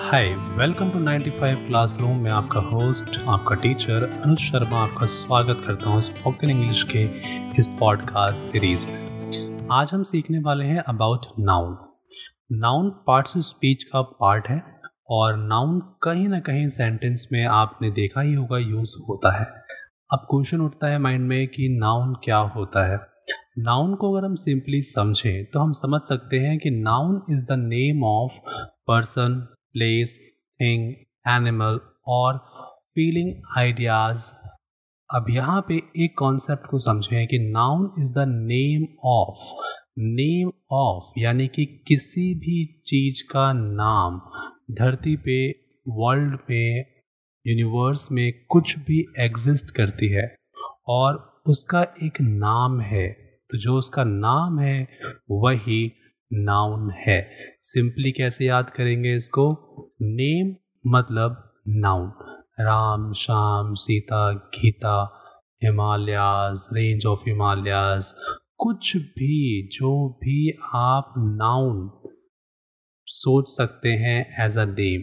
Hi welcome to 95 classroom में आपका host आपका टीचर अनुज शर्मा आपका स्वागत करता हूँ स्पोकन इंग्लिश के इस पॉडकास्ट सीरीज़ में। आज हम सीखने वाले हैं about noun noun parts of speech का पार्ट है और नाउन कहीं ना कहीं सेंटेंस में आपने देखा ही होगा यूज़ होता है। अब क्वेश्चन उठता है माइंड में कि नाउन क्या होता है। नाउन को अगर हम सिंपली समझें तो हम समझ सकते हैं कि noun is the name of person place thing animal और फीलिंग आइडियाज़ अब यहाँ पे एक कॉन्सेप्ट को समझें कि noun is the name of name of यानी कि किसी भी चीज़ का नाम, धरती पे वर्ल्ड पे यूनिवर्स में कुछ भी एग्जिस्ट करती है और उसका एक नाम है। तो जो उसका नाम है, वही नाउन है। सिंपली कैसे याद करेंगे इसको? नेम मतलब noun Ram, Shyam, Sita, Gita Himalayas range of Himalayas कुछ भी, जो भी आप नाउन सोच सकते हैं एज अ नेम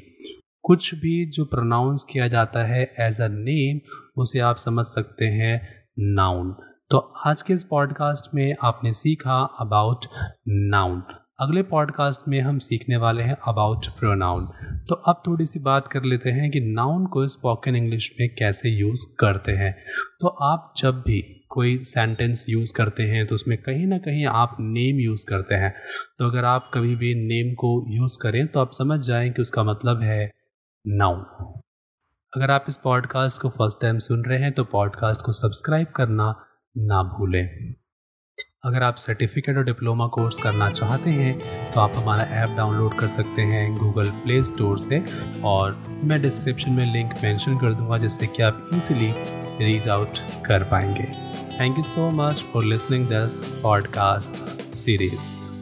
कुछ भी जो प्रोनाउंस किया जाता है एज अ नेम उसे आप समझ सकते हैं नाउन तो आज के इस पॉडकास्ट में आपने सीखा अबाउट नाउन अगले पॉडकास्ट में हम सीखने वाले हैं अबाउट प्रोनाउन तो अब थोड़ी सी बात कर लेते हैं कि नाउन को स्पोकन इंग्लिश में कैसे यूज़ करते हैं। तो आप जब भी कोई सेंटेंस यूज़ करते हैं तो उसमें कहीं ना कहीं आप नेम यूज़ करते हैं। तो अगर आप कभी भी नेम को यूज़ करें तो आप समझ जाएँ कि उसका मतलब है नाउन अगर आप इस पॉडकास्ट को फ़र्स्ट टाइम सुन रहे हैं तो पॉडकास्ट को सब्सक्राइब करना ना भूलें। अगर आप सर्टिफिकेट और डिप्लोमा कोर्स करना चाहते हैं तो आप हमारा ऐप डाउनलोड कर सकते हैं गूगल प्ले स्टोर से और मैं डिस्क्रिप्शन में लिंक मेंशन कर दूँगा जिससे कि आप इजीली रीच आउट कर पाएँगे। Thank you so much for listening this podcast series